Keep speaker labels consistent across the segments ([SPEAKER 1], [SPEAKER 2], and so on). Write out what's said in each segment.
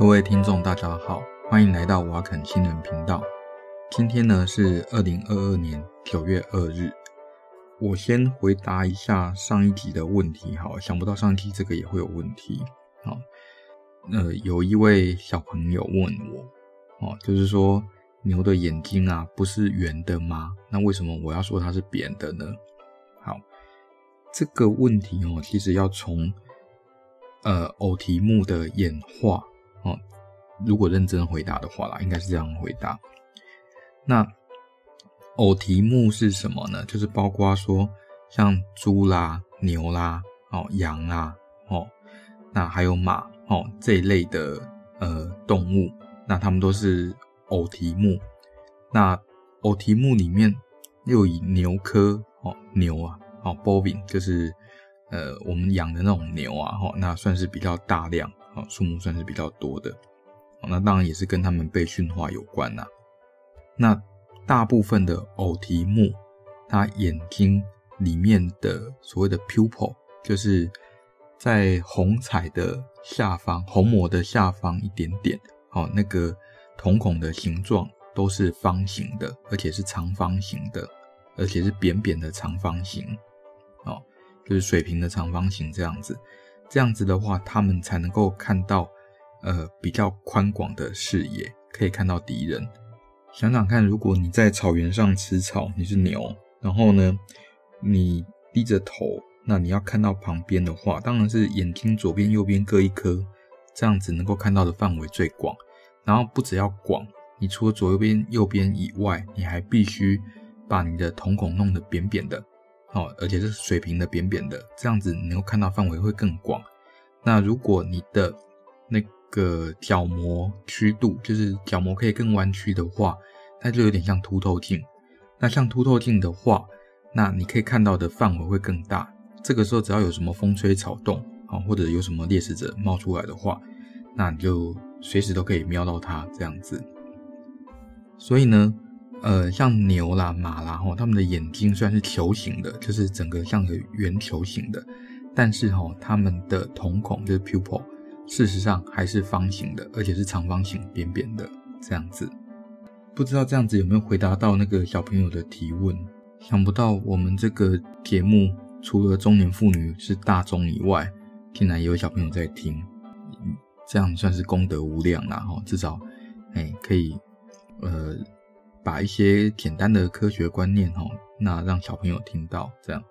[SPEAKER 1] 各位听众，大家好，欢迎来到瓦肯新人频道。今天呢是二零二二年九月二日。我先回答一下上一集的问题，好，想不到上一集这个也会有问题。好，呃，有一位小朋友问我，哦，就是说牛的眼睛啊，不是圆的吗？那为什么我要说它是扁的呢？好，这个问题哦，其实要从呃偶蹄目的演化，如果认真回答的话啦，应该是这样回答。那偶蹄目是什么呢？就是包括说像猪啦、牛啦、哦羊啦、哦那还有马哦这一类的呃动物，那它们都是偶蹄目。那偶蹄目里面又以牛科哦牛啊哦包饼就是呃我们养的那种牛啊哦那算是比较大量哦数目算是比较多的。那当然也是跟他们被驯化有关呐。那大部分的偶蹄目，它眼睛里面的所谓的 pupil，就是在虹彩的下方，虹膜的下方一点点，哦，那个瞳孔的形状都是方形的，而且是长方形的，而且是扁扁的长方形，哦，就是水平的长方形这样子。这样子的话，他们才能够看到，呃，比较宽广的视野，可以看到敌人。想想看，如果你在草原上吃草，你是牛，然后呢，你低着头，那你要看到旁边的话，当然是眼睛左边、右边各一颗，这样子能够看到的范围最广。然后不只要广，你除了左右边、右边以外，你还必须把你的瞳孔弄得扁扁的，哦，而且是水平的、扁扁的，这样子你能够看到范围会更广。那如果你的那个角膜曲度，就是角膜可以更弯曲的话，它就有点像凸透镜。那像凸透镜的话，那你可以看到的范围会更大。这个时候，只要有什么风吹草动啊，或者有什么猎食者冒出来的话，那你就随时都可以瞄到它这样子。所以呢，呃，像牛啦、马啦，吼，它们的眼睛虽然是球形的，就是整个像个圆球形的，但是吼，它们的瞳孔就是 pupil。事实上还是方形的，而且是长方形、扁扁的这样子。不知道这样子有没有回答到那个小朋友的提问？想不到我们这个节目除了中年妇女是大众以外，竟然也有小朋友在听，这样算是功德无量啦！哈，至少哎可以呃把一些简单的科学观念哈，那让小朋友听到这样。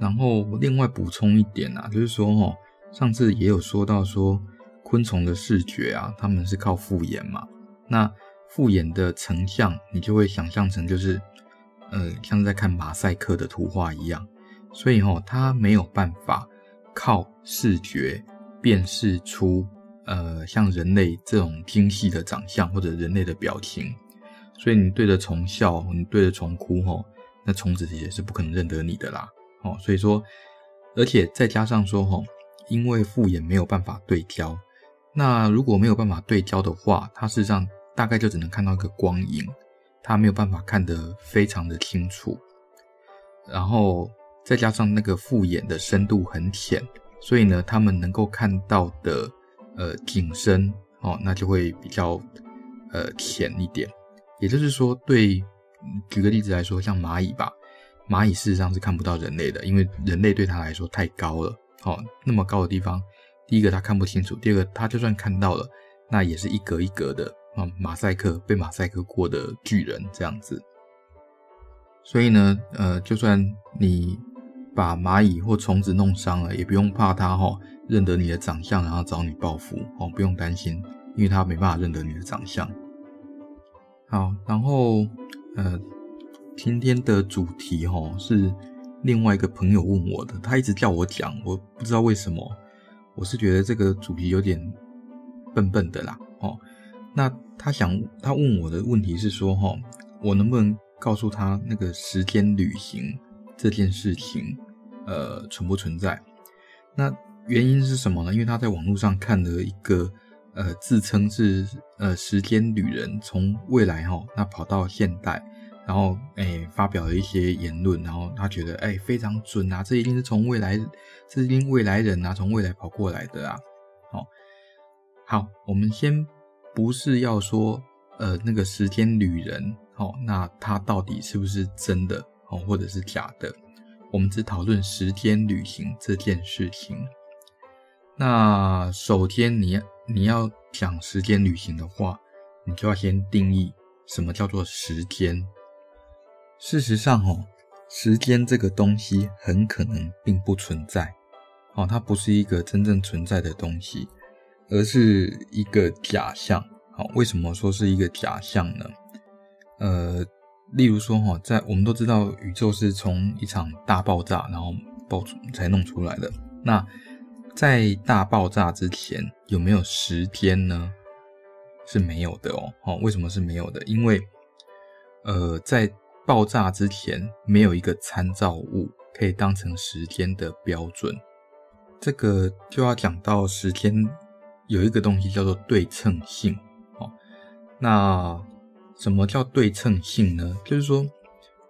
[SPEAKER 1] 然后另外补充一点啊，就是说哈。上次也有说到说，昆虫的视觉啊，它们是靠复眼嘛。那复眼的成像，你就会想象成就是，呃，像在看马赛克的图画一样。所以哦，它没有办法靠视觉辨识出，呃，像人类这种精细的长相或者人类的表情。所以你对着虫笑，你对着虫哭，吼，那虫子也是不可能认得你的啦。哦，所以说，而且再加上说，吼。因为复眼没有办法对焦，那如果没有办法对焦的话，它事实上大概就只能看到一个光影，它没有办法看得非常的清楚。然后再加上那个复眼的深度很浅，所以呢，他们能够看到的呃景深哦，那就会比较呃浅一点。也就是说，对，举个例子来说，像蚂蚁吧，蚂蚁事实上是看不到人类的，因为人类对它来说太高了。哦，那么高的地方，第一个他看不清楚，第二个他就算看到了，那也是一格一格的啊，马赛克被马赛克过的巨人这样子。所以呢，呃，就算你把蚂蚁或虫子弄伤了，也不用怕它哈、哦、认得你的长相，然后找你报复哦，不用担心，因为它没办法认得你的长相。好，然后呃，今天的主题哈、哦、是。另外一个朋友问我的，他一直叫我讲，我不知道为什么，我是觉得这个主题有点笨笨的啦，哦，那他想他问我的问题是说，哈，我能不能告诉他那个时间旅行这件事情，呃，存不存在？那原因是什么呢？因为他在网络上看了一个，呃，自称是呃时间旅人，从未来哈，那跑到现代。然后，诶、欸，发表了一些言论，然后他觉得，诶、欸，非常准啊，这一定是从未来，这一定未来人啊，从未来跑过来的啊。好，好，我们先不是要说呃那个时间旅人哦，那他到底是不是真的哦，或者是假的？我们只讨论时间旅行这件事情。那首先你，你你要讲时间旅行的话，你就要先定义什么叫做时间。事实上，哦，时间这个东西很可能并不存在，哦，它不是一个真正存在的东西，而是一个假象。好，为什么说是一个假象呢？呃，例如说，哈，在我们都知道宇宙是从一场大爆炸然后爆出才弄出来的。那在大爆炸之前有没有时间呢？是没有的哦。哦，为什么是没有的？因为，呃，在爆炸之前没有一个参照物可以当成时间的标准。这个就要讲到时间有一个东西叫做对称性。哦，那什么叫对称性呢？就是说，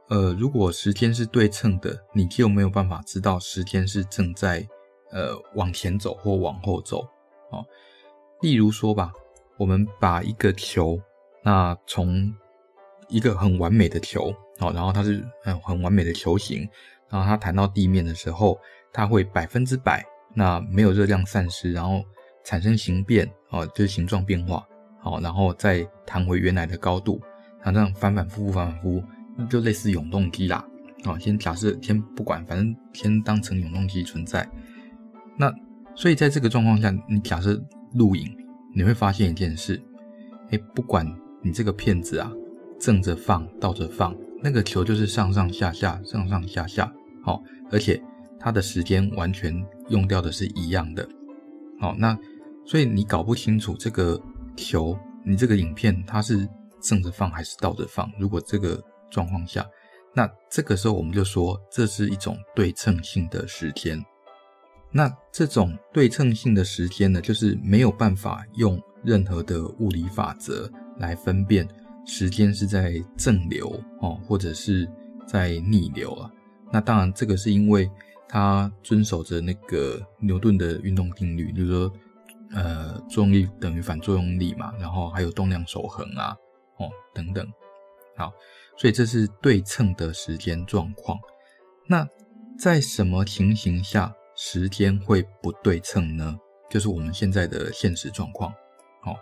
[SPEAKER 1] 呃，如果时间是对称的，你就没有办法知道时间是正在呃往前走或往后走。哦，例如说吧，我们把一个球，那从一个很完美的球。好，然后它是很很完美的球形，然后它弹到地面的时候，它会百分之百那没有热量散失，然后产生形变，哦，就是形状变化，好，然后再弹回原来的高度，它这样反反复复，反反复复，就类似永动机啦。好，先假设，先不管，反正先当成永动机存在。那所以在这个状况下，你假设录影，你会发现一件事，哎，不管你这个片子啊，正着放，倒着放。那个球就是上上下下，上上下下，好，而且它的时间完全用掉的是一样的，好，那所以你搞不清楚这个球，你这个影片它是正着放还是倒着放。如果这个状况下，那这个时候我们就说这是一种对称性的时间。那这种对称性的时间呢，就是没有办法用任何的物理法则来分辨。时间是在正流哦，或者是在逆流啊。那当然，这个是因为它遵守着那个牛顿的运动定律，就是说，呃，作用力等于反作用力嘛，然后还有动量守恒啊，哦，等等。好，所以这是对称的时间状况。那在什么情形下时间会不对称呢？就是我们现在的现实状况。好，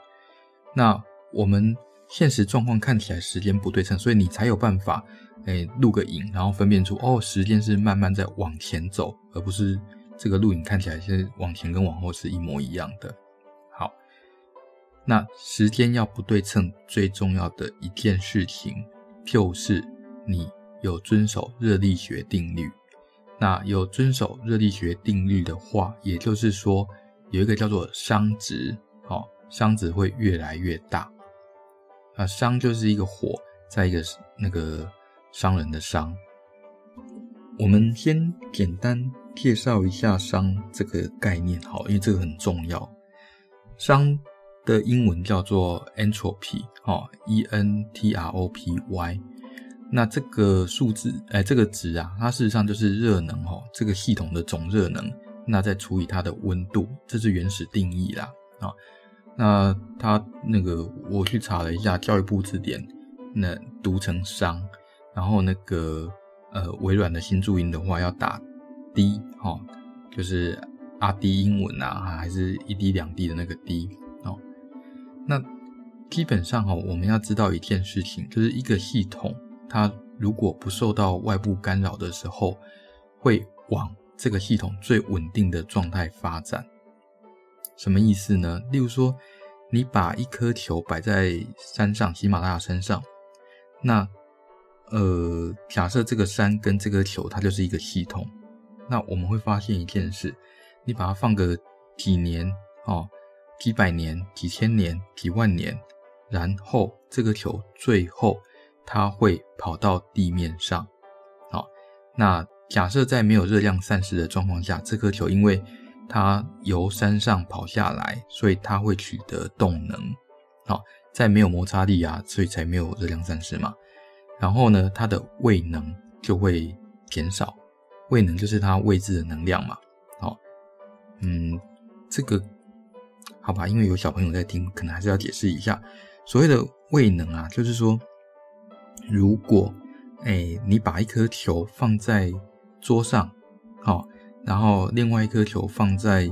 [SPEAKER 1] 那我们。现实状况看起来时间不对称，所以你才有办法，诶，录个影，然后分辨出哦，时间是慢慢在往前走，而不是这个录影看起来是往前跟往后是一模一样的。好，那时间要不对称，最重要的一件事情就是你有遵守热力学定律。那有遵守热力学定律的话，也就是说有一个叫做熵值，哦，熵值会越来越大。啊，熵就是一个火，再一个那个商人的商。我们先简单介绍一下熵这个概念，好，因为这个很重要。熵的英文叫做 entropy，哦，E N T R O P Y。那这个数字，哎，这个值啊，它事实上就是热能，哦，这个系统的总热能，那再除以它的温度，这是原始定义啦，啊。那他那个，我去查了一下教育部字典，那读成商，然后那个呃微软的新注音的话要打 “d”，哦，就是阿 d” 英文啊，还是一滴两滴的那个滴哦。那基本上哈，我们要知道一件事情，就是一个系统，它如果不受到外部干扰的时候，会往这个系统最稳定的状态发展。什么意思呢？例如说，你把一颗球摆在山上，喜马拉雅山上，那呃，假设这个山跟这个球它就是一个系统，那我们会发现一件事：你把它放个几年哦，几百年、几千年、几万年，然后这个球最后它会跑到地面上。好，那假设在没有热量散失的状况下，这颗球因为它由山上跑下来，所以它会取得动能。好，在没有摩擦力啊，所以才没有热量散失嘛。然后呢，它的位能就会减少。位能就是它位置的能量嘛。好，嗯，这个好吧，因为有小朋友在听，可能还是要解释一下。所谓的位能啊，就是说，如果哎你把一颗球放在桌上，好，然后另外一颗球放在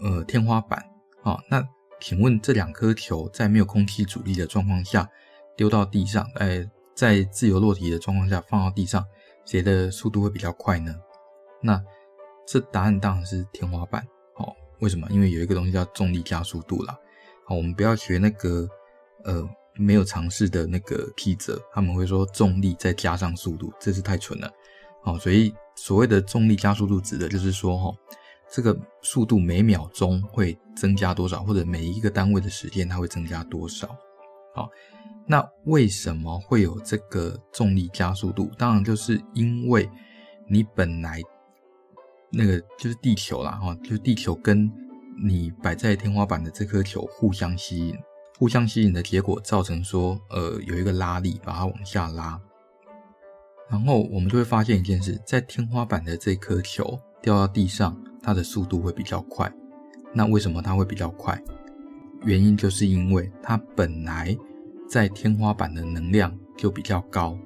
[SPEAKER 1] 呃天花板，好，那请问这两颗球在没有空气阻力的状况下丢到地上，哎，在自由落体的状况下放到地上，谁的速度会比较快呢？那这答案当然是天花板。好为什么？因为有一个东西叫重力加速度啦。好，我们不要学那个呃没有尝试的那个记者，他们会说重力再加上速度，这是太蠢了。哦，所以所谓的重力加速度指的就是说，哈，这个速度每秒钟会增加多少，或者每一个单位的时间它会增加多少。好，那为什么会有这个重力加速度？当然就是因为你本来。那个就是地球啦，哈，就是地球跟你摆在天花板的这颗球互相吸引，互相吸引的结果造成说，呃，有一个拉力把它往下拉，然后我们就会发现一件事，在天花板的这颗球掉到地上，它的速度会比较快。那为什么它会比较快？原因就是因为它本来在天花板的能量就比较高，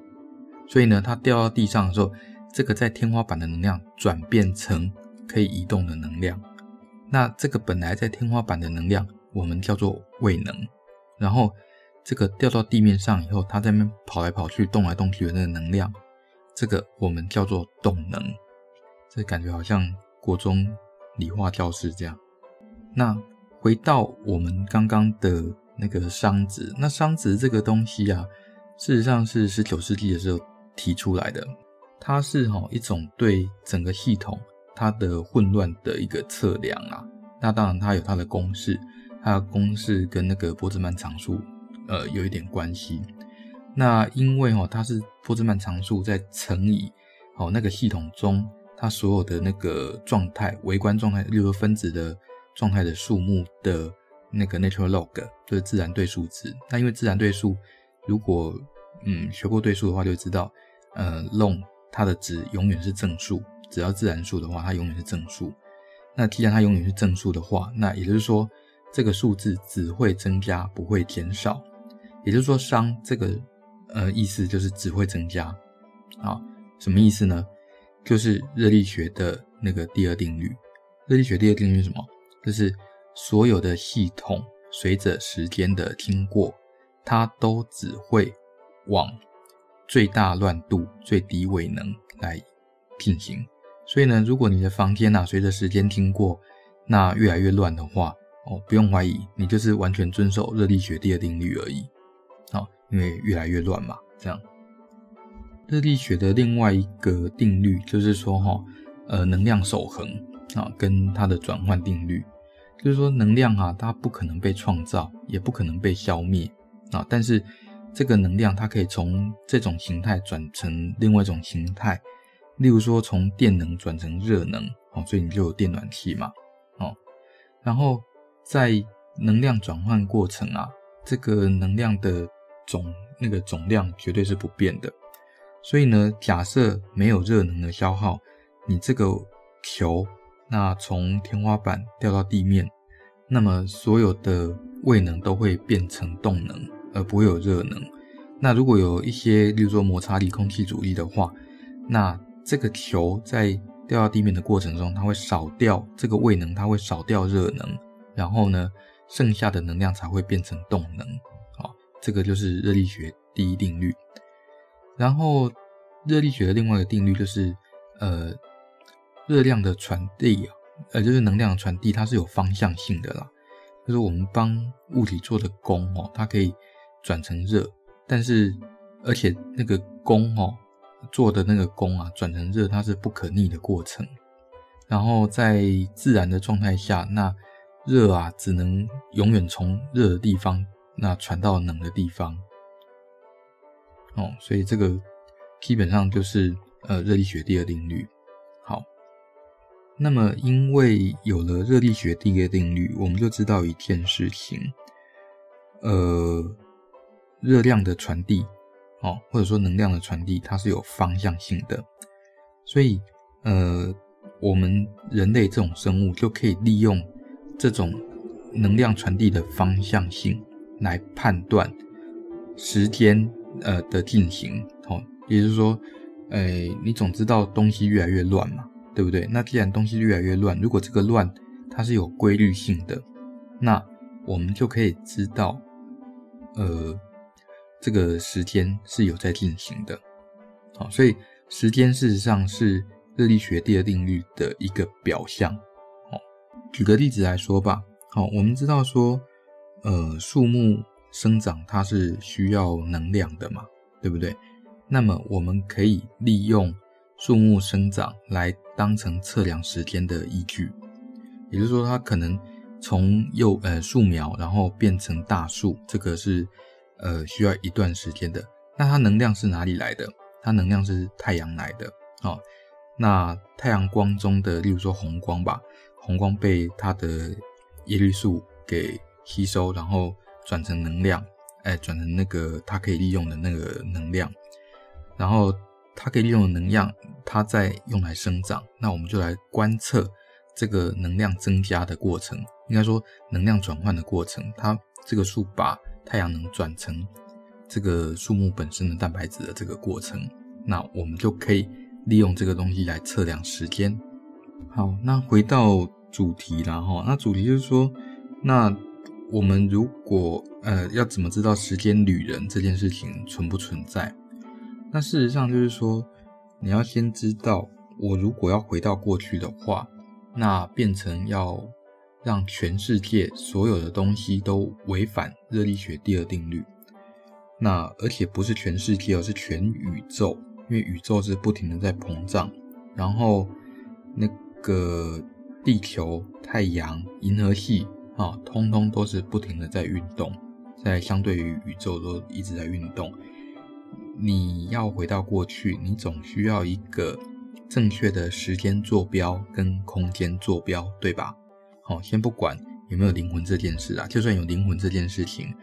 [SPEAKER 1] 所以呢，它掉到地上的时候。这个在天花板的能量转变成可以移动的能量，那这个本来在天花板的能量，我们叫做位能。然后这个掉到地面上以后，它在那边跑来跑去、动来动去的那个能量，这个我们叫做动能。这感觉好像国中理化教室这样。那回到我们刚刚的那个熵值，那熵值这个东西啊，事实上是十九世纪的时候提出来的。它是哈一种对整个系统它的混乱的一个测量啊，那当然它有它的公式，它的公式跟那个波兹曼常数呃有一点关系。那因为哈它是波兹曼常数在乘以哦那个系统中它所有的那个状态微观状态，例如分子的状态的数目的那个 natural log 就是自然对数值。那因为自然对数，如果嗯学过对数的话就知道呃 log。它的值永远是正数，只要自然数的话，它永远是正数。那既然它永远是正数的话，那也就是说，这个数字只会增加，不会减少。也就是说，商这个呃意思就是只会增加。啊，什么意思呢？就是热力学的那个第二定律。热力学第二定律是什么？就是所有的系统随着时间的经过，它都只会往。最大乱度、最低位能来进行，所以呢，如果你的房间啊随着时间经过，那越来越乱的话，哦，不用怀疑，你就是完全遵守热力学第二定律而已，啊，因为越来越乱嘛，这样。热力学的另外一个定律就是说，哈，呃，能量守恒啊，跟它的转换定律，就是说能量啊，它不可能被创造，也不可能被消灭啊，但是。这个能量它可以从这种形态转成另外一种形态，例如说从电能转成热能，哦，所以你就有电暖气嘛，哦，然后在能量转换过程啊，这个能量的总那个总量绝对是不变的，所以呢，假设没有热能的消耗，你这个球那从天花板掉到地面，那么所有的位能都会变成动能。而不会有热能。那如果有一些，例如说摩擦力、空气阻力的话，那这个球在掉到地面的过程中，它会少掉这个位能，它会少掉热能，然后呢，剩下的能量才会变成动能。这个就是热力学第一定律。然后，热力学的另外一个定律就是，呃，热量的传递啊，呃，就是能量的传递，它是有方向性的啦。就是我们帮物体做的功哦，它可以。转成热，但是而且那个功哦，做的那个功啊，转成热，它是不可逆的过程。然后在自然的状态下，那热啊，只能永远从热的地方那传到冷的地方。哦，所以这个基本上就是呃热力学第二定律。好，那么因为有了热力学第二定律，我们就知道一件事情，呃。热量的传递，哦，或者说能量的传递，它是有方向性的，所以，呃，我们人类这种生物就可以利用这种能量传递的方向性来判断时间呃的进行。哦，也就是说，哎，你总知道东西越来越乱嘛，对不对？那既然东西越来越乱，如果这个乱它是有规律性的，那我们就可以知道，呃，这个时间是有在进行的。好，所以时间事实上是热力学第二定律的一个表象。好，举个例子来说吧。好，我们知道说，呃，树木生长它是需要能量的嘛，对不对？那么我们可以利用树木生长来当成测量时间的依据，也就是说，它可能。从幼呃树苗，然后变成大树，这个是呃需要一段时间的。那它能量是哪里来的？它能量是太阳来的。哦，那太阳光中的，例如说红光吧，红光被它的叶绿素给吸收，然后转成能量，哎，转成那个它可以利用的那个能量，然后它可以利用的能量，它再用来生长。那我们就来观测这个能量增加的过程。应该说，能量转换的过程，它这个树把太阳能转成这个树木本身的蛋白质的这个过程，那我们就可以利用这个东西来测量时间。好，那回到主题了哈，那主题就是说，那我们如果呃要怎么知道时间旅人这件事情存不存在？那事实上就是说，你要先知道，我如果要回到过去的话，那变成要。让全世界所有的东西都违反热力学第二定律，那而且不是全世界，而是全宇宙，因为宇宙是不停的在膨胀，然后那个地球、太阳、银河系啊，通通都是不停的在运动，在相对于宇宙都一直在运动。你要回到过去，你总需要一个正确的时间坐标跟空间坐标，对吧？好，先不管有没有灵魂这件事啊，就算有灵魂这件事情，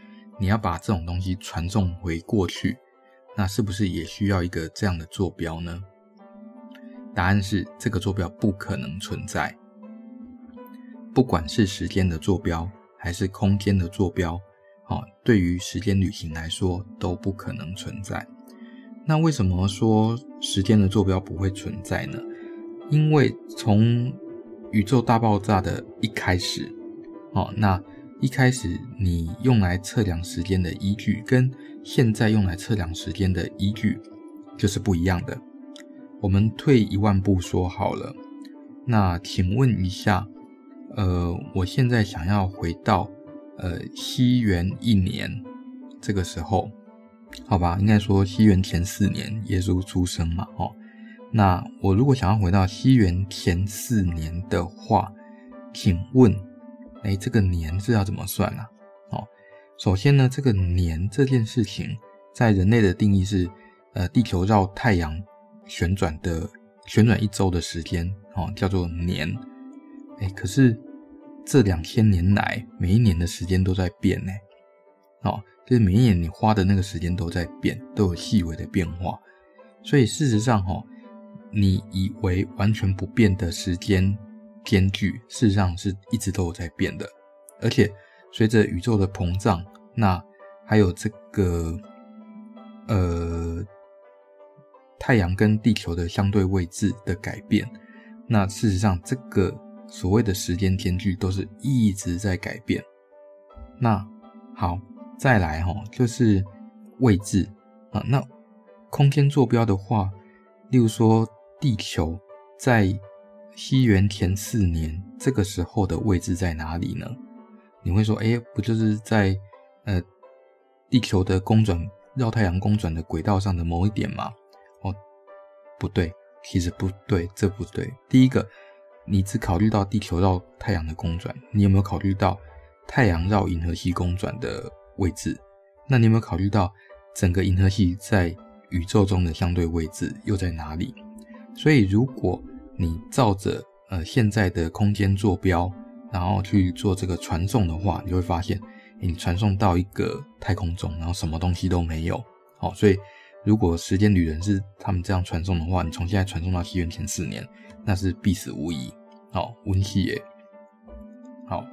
[SPEAKER 1] 你要把这种东西传送回过去，那是不是也需要一个这样的坐标呢？答案是这个坐标不可能存在。不管是时间的坐标还是空间的坐标，好，对于时间旅行来说都不可能存在。那为什么说时间的坐标不会存在呢？因为从宇宙大爆炸的一开始，哦，那一开始你用来测量时间的依据，跟现在用来测量时间的依据就是不一样的。我们退一万步说好了，那请问一下，呃，我现在想要回到呃西元一年这个时候，好吧，应该说西元前四年耶稣出生嘛，哦。那我如果想要回到西元前四年的话，请问，哎，这个年是要怎么算呢？哦，首先呢，这个年这件事情在人类的定义是，呃，地球绕太阳旋转的旋转一周的时间，哦，叫做年。哎，可是这两千年来，每一年的时间都在变呢。哦，就是每一年你花的那个时间都在变，都有细微的变化。所以事实上，哈。你以为完全不变的时间间距，事实上是一直都有在变的。而且随着宇宙的膨胀，那还有这个呃太阳跟地球的相对位置的改变，那事实上这个所谓的时间间距都是一直在改变。那好，再来哈，就是位置啊。那空间坐标的话，例如说。地球在西元前四年这个时候的位置在哪里呢？你会说，哎，不就是在呃地球的公转绕太阳公转的轨道上的某一点吗？哦，不对，其实不对，这不对。第一个，你只考虑到地球绕太阳的公转，你有没有考虑到太阳绕银河系公转的位置？那你有没有考虑到整个银河系在宇宙中的相对位置又在哪里？所以，如果你照着呃现在的空间坐标，然后去做这个传送的话，你会发现，你传送到一个太空中，然后什么东西都没有。好，所以如果时间旅人是他们这样传送的话，你从现在传送到西元前四年，那是必死无疑。好，温系耶。好，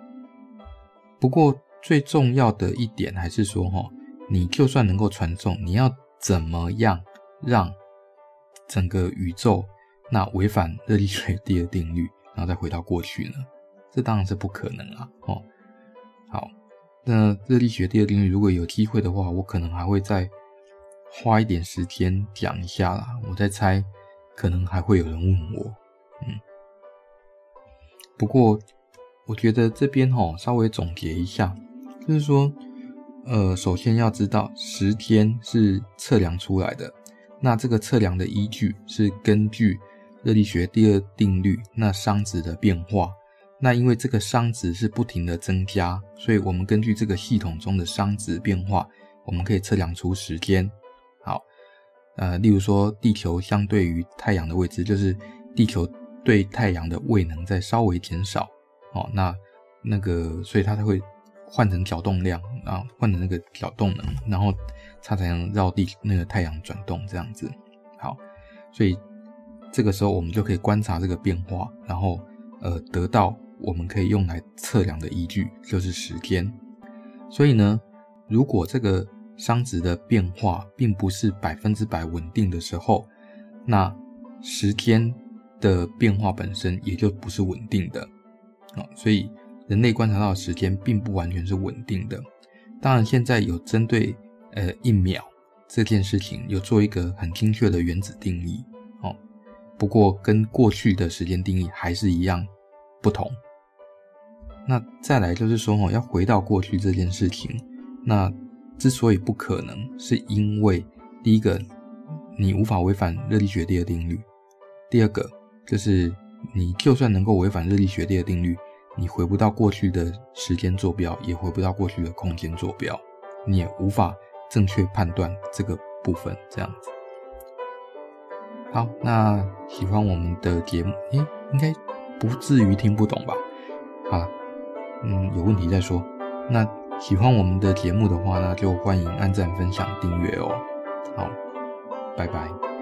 [SPEAKER 1] 不过最重要的一点还是说，哈，你就算能够传送，你要怎么样让整个宇宙那违反热力学第二定律，然后再回到过去呢？这当然是不可能啊！哦，好，那热力学第二定律，如果有机会的话，我可能还会再花一点时间讲一下啦。我在猜，可能还会有人问我，嗯。不过，我觉得这边哈，稍微总结一下，就是说，呃，首先要知道时间是测量出来的，那这个测量的依据是根据热力学第二定律，那熵值的变化。那因为这个熵值是不停的增加，所以我们根据这个系统中的熵值变化，我们可以测量出时间。好，呃，例如说地球相对于太阳的位置，就是地球对太阳的位能再稍微减少，哦，那那个所以它才会换成角动量，啊换成那个角动能，然后它才能绕地那个太阳转动这样子。好，所以这个时候我们就可以观察这个变化，然后呃得到。我们可以用来测量的依据就是时间，所以呢，如果这个熵值的变化并不是百分之百稳定的时候，那时间的变化本身也就不是稳定的啊。所以人类观察到的时间并不完全是稳定的。当然，现在有针对呃一秒这件事情有做一个很精确的原子定义哦，不过跟过去的时间定义还是一样不同。那再来就是说哦，要回到过去这件事情，那之所以不可能，是因为第一个，你无法违反热力学第二定律；第二个，就是你就算能够违反热力学第二定律，你回不到过去的时间坐标，也回不到过去的空间坐标，你也无法正确判断这个部分。这样子。好，那喜欢我们的节目，诶，应该不至于听不懂吧？好。嗯，有问题再说。那喜欢我们的节目的话呢，就欢迎按赞、分享、订阅哦。好，拜拜。